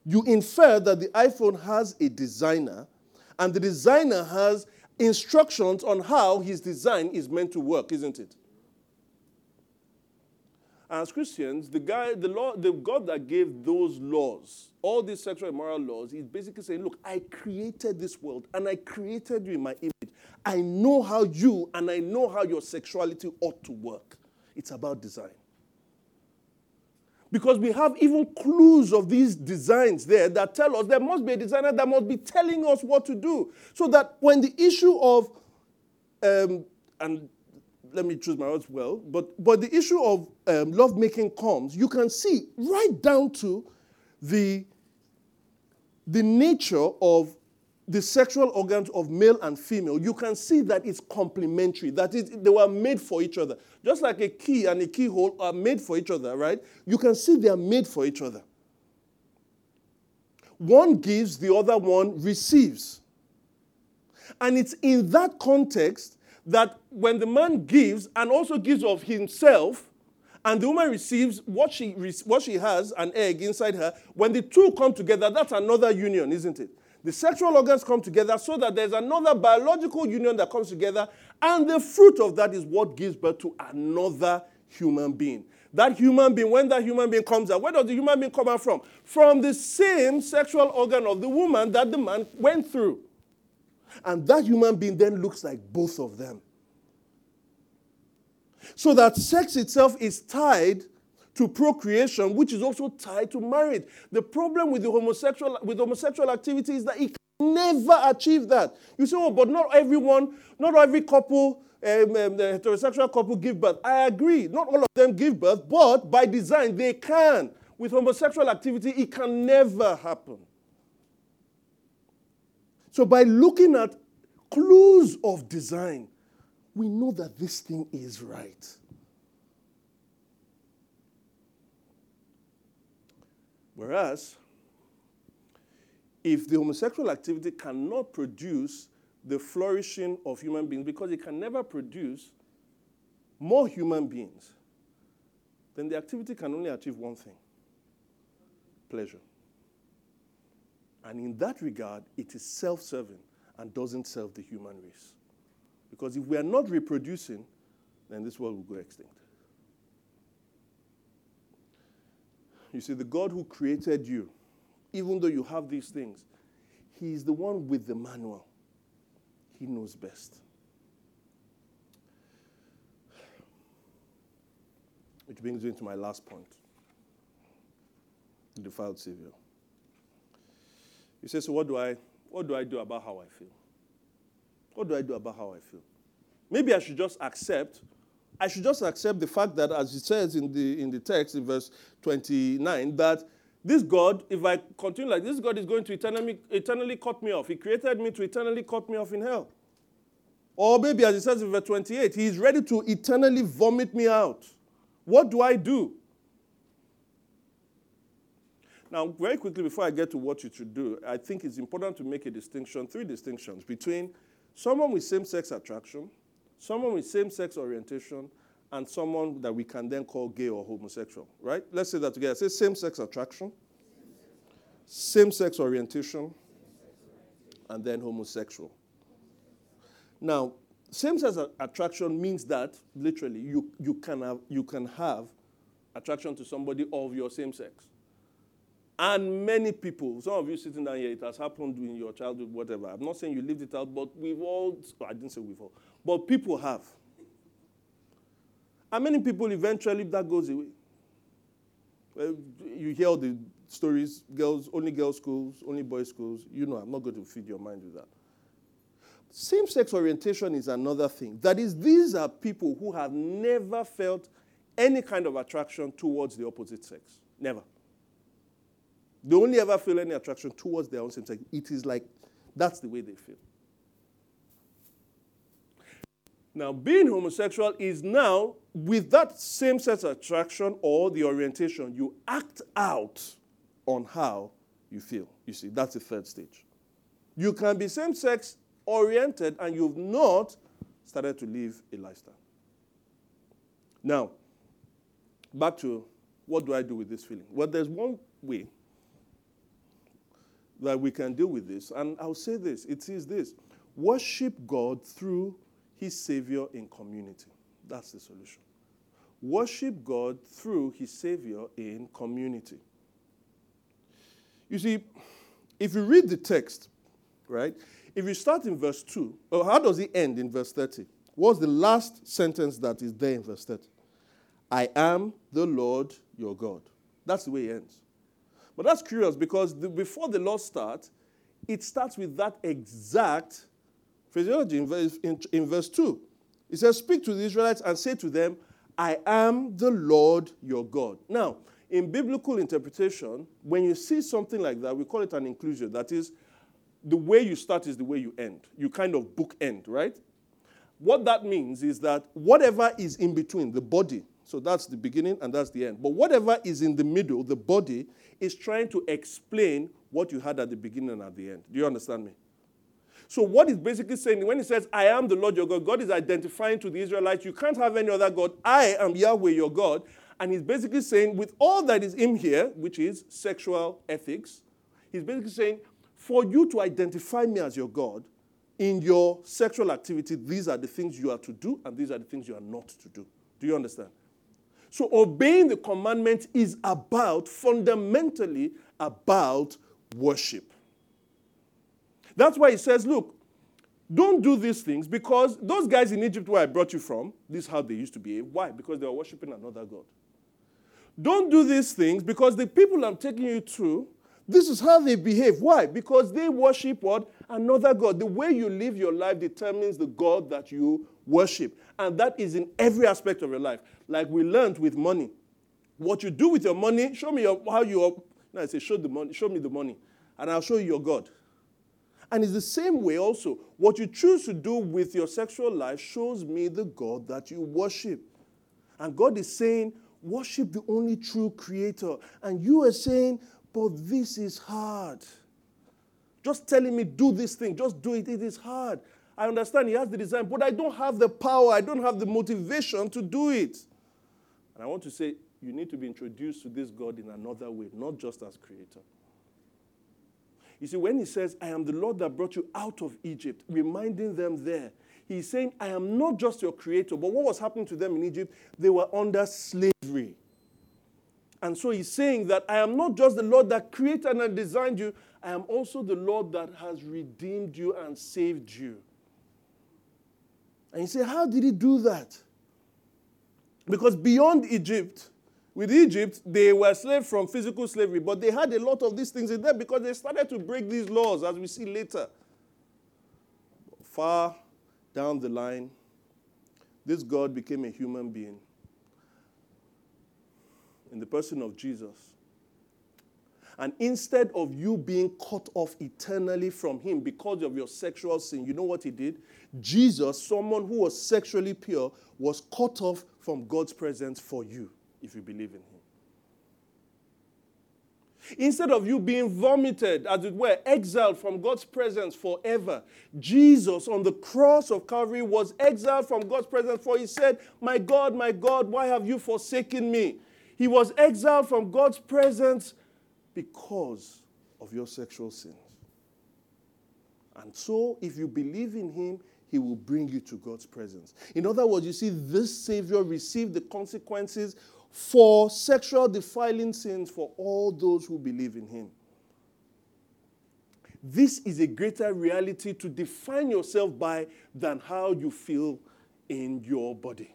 you infer that the iPhone has a designer and the designer has instructions on how his design is meant to work, isn't it? As Christians, the guy, the law, the God that gave those laws, all these sexual and moral laws, he's basically saying, Look, I created this world and I created you in my image. I know how you and I know how your sexuality ought to work. It's about design. Because we have even clues of these designs there that tell us there must be a designer that must be telling us what to do. So that when the issue of, um, and let me choose my words well, but, but the issue of um, love making comes, you can see right down to the, the nature of the sexual organs of male and female, you can see that it's complementary, that it, they were made for each other. Just like a key and a keyhole are made for each other, right? You can see they are made for each other. One gives, the other one receives. And it's in that context that when the man gives and also gives of himself, and the woman receives what she, what she has, an egg inside her, when the two come together, that's another union, isn't it? The sexual organs come together so that there's another biological union that comes together, and the fruit of that is what gives birth to another human being. That human being, when that human being comes out, where does the human being come out from? From the same sexual organ of the woman that the man went through. And that human being then looks like both of them. So that sex itself is tied to procreation, which is also tied to marriage. The problem with the homosexual with homosexual activity is that it can never achieve that. You say, oh, but not everyone, not every couple, um, um, the heterosexual couple give birth. I agree. Not all of them give birth, but by design they can. With homosexual activity, it can never happen. So, by looking at clues of design, we know that this thing is right. Whereas, if the homosexual activity cannot produce the flourishing of human beings because it can never produce more human beings, then the activity can only achieve one thing pleasure. And in that regard, it is self serving and doesn't serve the human race. Because if we are not reproducing, then this world will go extinct. You see, the God who created you, even though you have these things, He is the one with the manual. He knows best. Which brings me to my last point the defiled Savior. He says, So what do I what do I do about how I feel? What do I do about how I feel? Maybe I should just accept. I should just accept the fact that, as it says in the in the text in verse 29, that this God, if I continue like this, God is going to eternally, eternally cut me off. He created me to eternally cut me off in hell. Or maybe, as it says in verse 28, He is ready to eternally vomit me out. What do I do? Now, very quickly, before I get to what you should do, I think it's important to make a distinction, three distinctions, between someone with same sex attraction, someone with same sex orientation, and someone that we can then call gay or homosexual, right? Let's say that together. Say same sex attraction, same sex orientation, and then homosexual. Now, same sex attraction means that literally you, you, can have, you can have attraction to somebody of your same sex. And many people, some of you sitting down here, it has happened in your childhood, whatever. I'm not saying you lived it out, but we've all, I didn't say we've all, but people have. And many people eventually that goes away. You hear all the stories, girls, only girls' schools, only boys' schools. You know, I'm not going to feed your mind with that. Same sex orientation is another thing. That is, these are people who have never felt any kind of attraction towards the opposite sex. Never. They only ever feel any attraction towards their own same sex. It is like that's the way they feel. Now, being homosexual is now, with that same sex attraction or the orientation, you act out on how you feel. You see, that's the third stage. You can be same sex oriented and you've not started to live a lifestyle. Now, back to what do I do with this feeling? Well, there's one way that we can deal with this, and I'll say this it is this worship God through his Savior in community. That's the solution. Worship God through his Savior in community. You see, if you read the text, right, if you start in verse 2, or how does it end in verse 30? What's the last sentence that is there in verse 30? I am the Lord your God. That's the way it ends. But that's curious because the, before the law starts, it starts with that exact phraseology in verse, in, in verse 2. It says, Speak to the Israelites and say to them, I am the Lord your God. Now, in biblical interpretation, when you see something like that, we call it an inclusio. That is, the way you start is the way you end. You kind of bookend, right? What that means is that whatever is in between, the body, so that's the beginning and that's the end. But whatever is in the middle, the body, is trying to explain what you had at the beginning and at the end. Do you understand me? So, what he's basically saying, when he says, I am the Lord your God, God is identifying to the Israelites, you can't have any other God. I am Yahweh your God. And he's basically saying, with all that is in here, which is sexual ethics, he's basically saying, for you to identify me as your God, in your sexual activity, these are the things you are to do, and these are the things you are not to do. Do you understand? So, obeying the commandment is about, fundamentally, about worship. That's why he says, Look, don't do these things because those guys in Egypt where I brought you from, this is how they used to behave. Why? Because they were worshiping another God. Don't do these things because the people I'm taking you to, this is how they behave. Why? Because they worship what? Another God. The way you live your life determines the God that you worship. And that is in every aspect of your life. Like we learned with money. What you do with your money, show me your, how you. No, I say, show, the money, show me the money, and I'll show you your God. And it's the same way also. What you choose to do with your sexual life shows me the God that you worship. And God is saying, worship the only true creator. And you are saying, but this is hard. Just telling me, do this thing, just do it. It is hard. I understand he has the design, but I don't have the power, I don't have the motivation to do it. And I want to say, you need to be introduced to this God in another way, not just as creator. You see, when he says, I am the Lord that brought you out of Egypt, reminding them there, he's saying, I am not just your creator. But what was happening to them in Egypt? They were under slavery. And so he's saying that I am not just the Lord that created and designed you, I am also the Lord that has redeemed you and saved you. And you say, How did he do that? Because beyond Egypt, with Egypt, they were slaves from physical slavery, but they had a lot of these things in them because they started to break these laws, as we see later. Far down the line, this God became a human being in the person of Jesus. And instead of you being cut off eternally from Him because of your sexual sin, you know what He did? Jesus, someone who was sexually pure, was cut off from God's presence for you if you believe in Him. Instead of you being vomited, as it were, exiled from God's presence forever, Jesus on the cross of Calvary was exiled from God's presence, for He said, My God, my God, why have you forsaken me? He was exiled from God's presence because of your sexual sins. And so, if you believe in Him, He will bring you to God's presence. In other words, you see, this Savior received the consequences for sexual defiling sins for all those who believe in Him. This is a greater reality to define yourself by than how you feel in your body.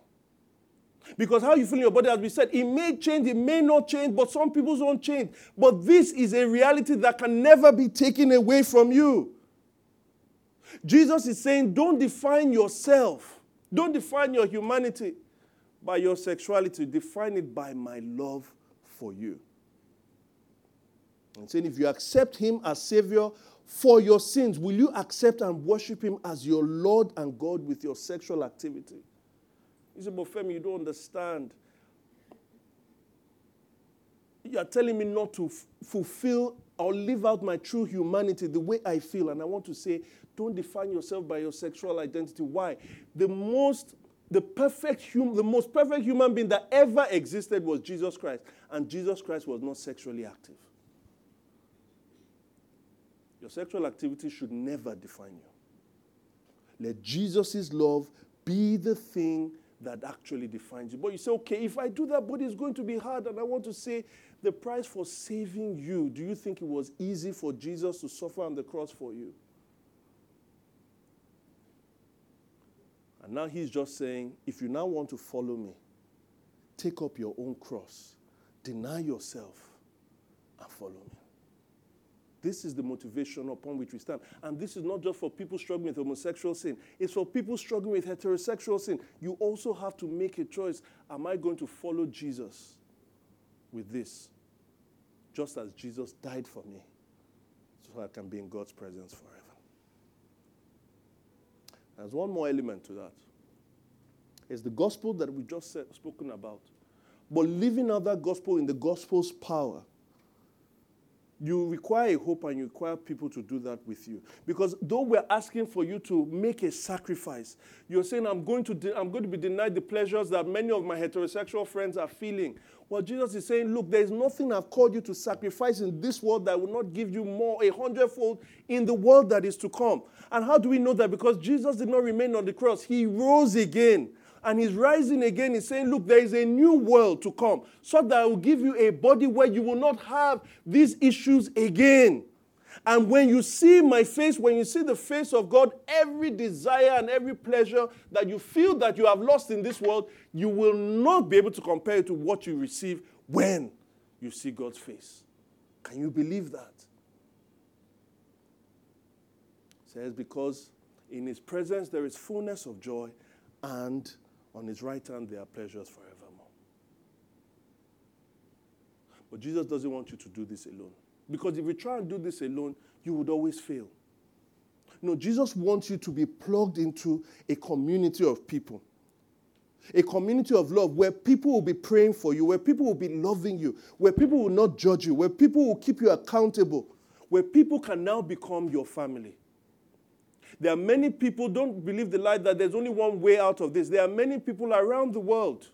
Because how you feel in your body, as we said, it may change, it may not change, but some people don't change. But this is a reality that can never be taken away from you. Jesus is saying, don't define yourself, don't define your humanity by your sexuality, define it by my love for you. And saying, if you accept Him as Savior for your sins, will you accept and worship Him as your Lord and God with your sexual activity? He said, But Femi, you don't understand. You are telling me not to f- fulfill or live out my true humanity the way I feel. And I want to say, don't define yourself by your sexual identity. Why? The most the perfect hum, the most perfect human being that ever existed was Jesus Christ. And Jesus Christ was not sexually active. Your sexual activity should never define you. Let Jesus' love be the thing that actually defines you. But you say, okay, if I do that, but it's going to be hard. And I want to say, the price for saving you, do you think it was easy for Jesus to suffer on the cross for you? And now he's just saying, if you now want to follow me, take up your own cross, deny yourself, and follow me. This is the motivation upon which we stand. And this is not just for people struggling with homosexual sin, it's for people struggling with heterosexual sin. You also have to make a choice. Am I going to follow Jesus with this? Just as Jesus died for me, so I can be in God's presence forever. There's one more element to that. It's the gospel that we just said, spoken about. But living out that gospel in the gospel's power you require a hope and you require people to do that with you. Because though we're asking for you to make a sacrifice, you're saying, I'm going to, de- I'm going to be denied the pleasures that many of my heterosexual friends are feeling. Well, Jesus is saying, Look, there's nothing I've called you to sacrifice in this world that will not give you more, a hundredfold, in the world that is to come. And how do we know that? Because Jesus did not remain on the cross, He rose again and he's rising again. He's saying, Look, there is a new world to come, so that I will give you a body where you will not have these issues again. And when you see my face, when you see the face of God, every desire and every pleasure that you feel that you have lost in this world, you will not be able to compare it to what you receive when you see God's face. Can you believe that? It says, because in his presence there is fullness of joy and on his right hand, there are pleasures forevermore. But Jesus doesn't want you to do this alone. Because if you try and do this alone, you would always fail. No, Jesus wants you to be plugged into a community of people. A community of love where people will be praying for you, where people will be loving you, where people will not judge you, where people will keep you accountable, where people can now become your family. There are many people don't believe the lie that there's only one way out of this. There are many people around the world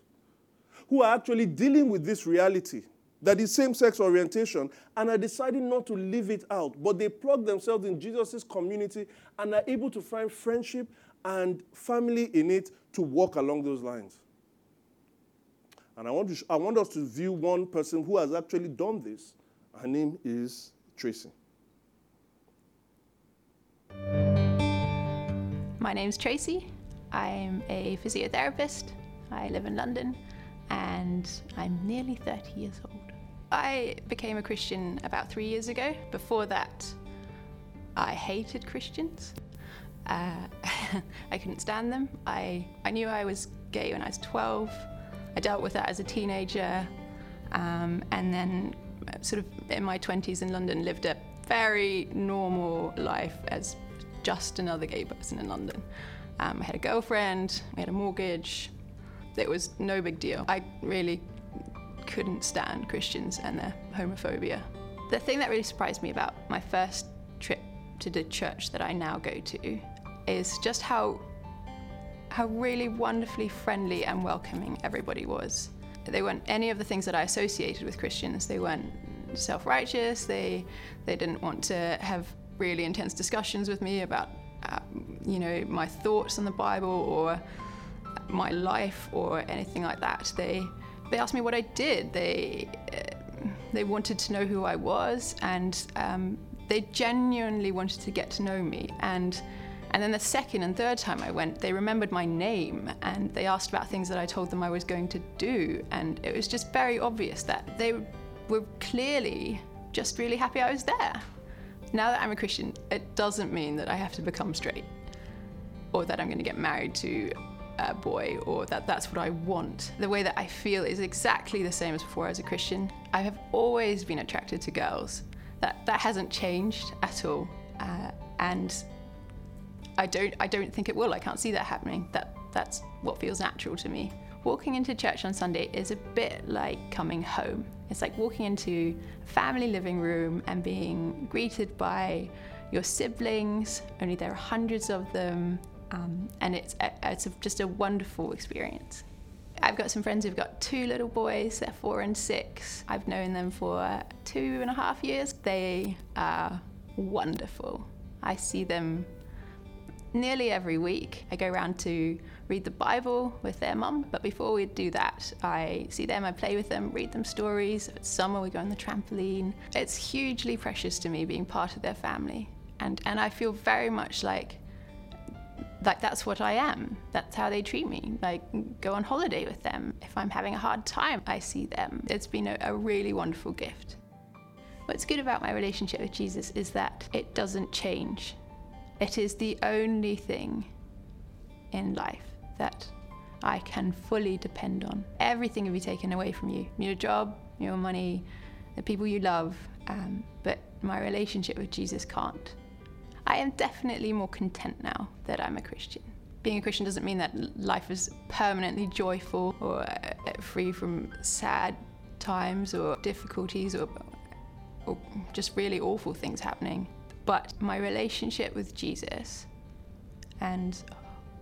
who are actually dealing with this reality that is same-sex orientation and are deciding not to live it out, but they plug themselves in Jesus' community and are able to find friendship and family in it to walk along those lines. And I want, to I want us to view one person who has actually done this. Her name is Tracy. My name's Tracy. I'm a physiotherapist. I live in London and I'm nearly 30 years old. I became a Christian about three years ago. Before that, I hated Christians. Uh, I couldn't stand them. I, I knew I was gay when I was 12. I dealt with that as a teenager. Um, and then, uh, sort of in my 20s in London, lived a very normal life as just another gay person in London. Um, I had a girlfriend, we had a mortgage. It was no big deal. I really couldn't stand Christians and their homophobia. The thing that really surprised me about my first trip to the church that I now go to is just how how really wonderfully friendly and welcoming everybody was. They weren't any of the things that I associated with Christians. They weren't self-righteous. They they didn't want to have really intense discussions with me about, uh, you know, my thoughts on the Bible or my life or anything like that. They they asked me what I did. They uh, they wanted to know who I was, and um, they genuinely wanted to get to know me. And And then the second and third time I went, they remembered my name and they asked about things that I told them I was going to do. And it was just very obvious that they were clearly just really happy I was there. Now that I'm a Christian, it doesn't mean that I have to become straight or that I'm going to get married to a boy or that that's what I want. The way that I feel is exactly the same as before I was a Christian. I have always been attracted to girls. That that hasn't changed at all, uh, and I don't I don't think it will. I can't see that happening. That that's what feels natural to me. Walking into church on Sunday is a bit like coming home. It's like walking into a family living room and being greeted by your siblings. Only there are hundreds of them, um, and it's it's just a wonderful experience. I've got some friends who've got two little boys, they're four and six. I've known them for two and a half years. They are wonderful. I see them nearly every week. I go around to read the Bible with their mum, but before we do that, I see them, I play with them, read them stories. It's summer, we go on the trampoline. It's hugely precious to me being part of their family. And, and I feel very much like like that's what I am. That's how they treat me. Like go on holiday with them. If I'm having a hard time, I see them. It's been a, a really wonderful gift. What's good about my relationship with Jesus is that it doesn't change. It is the only thing in life that I can fully depend on. Everything will be taken away from you your job, your money, the people you love, um, but my relationship with Jesus can't. I am definitely more content now that I'm a Christian. Being a Christian doesn't mean that life is permanently joyful or uh, free from sad times or difficulties or, or just really awful things happening. But my relationship with Jesus and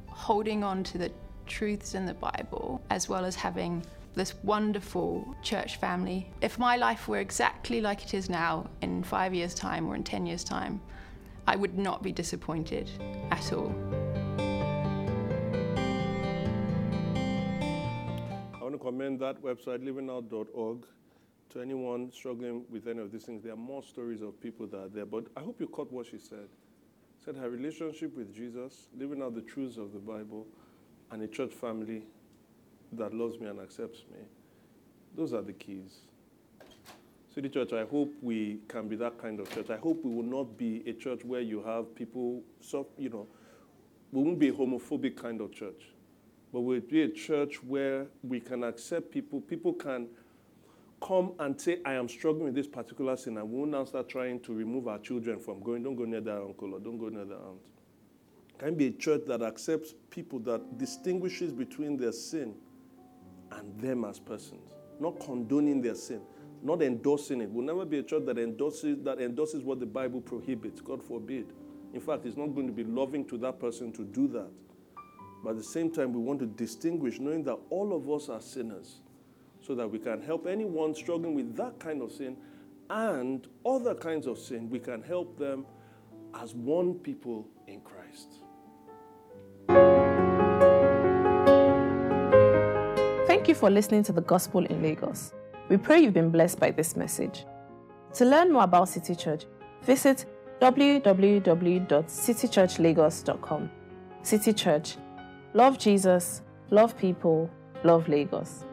holding on to the truths in the Bible, as well as having this wonderful church family. If my life were exactly like it is now in five years' time or in 10 years' time, I would not be disappointed at all. I want to commend that website, livingout.org to anyone struggling with any of these things. There are more stories of people that are there, but I hope you caught what she said. Said her relationship with Jesus, living out the truths of the Bible, and a church family that loves me and accepts me. Those are the keys. City Church, I hope we can be that kind of church. I hope we will not be a church where you have people, so, you know, we won't be a homophobic kind of church, but we'll be a church where we can accept people. People can come and say, I am struggling with this particular sin, and we will now start trying to remove our children from going, don't go near that uncle or don't go near that aunt. Can be a church that accepts people, that distinguishes between their sin and them as persons, not condoning their sin, not endorsing it. We'll never be a church that endorses, that endorses what the Bible prohibits, God forbid. In fact, it's not going to be loving to that person to do that. But at the same time, we want to distinguish, knowing that all of us are sinners so that we can help anyone struggling with that kind of sin and other kinds of sin. We can help them as one people in Christ. Thank you for listening to the Gospel in Lagos. We pray you've been blessed by this message. To learn more about City Church, visit www.citychurchlagos.com. City Church. Love Jesus, love people, love Lagos.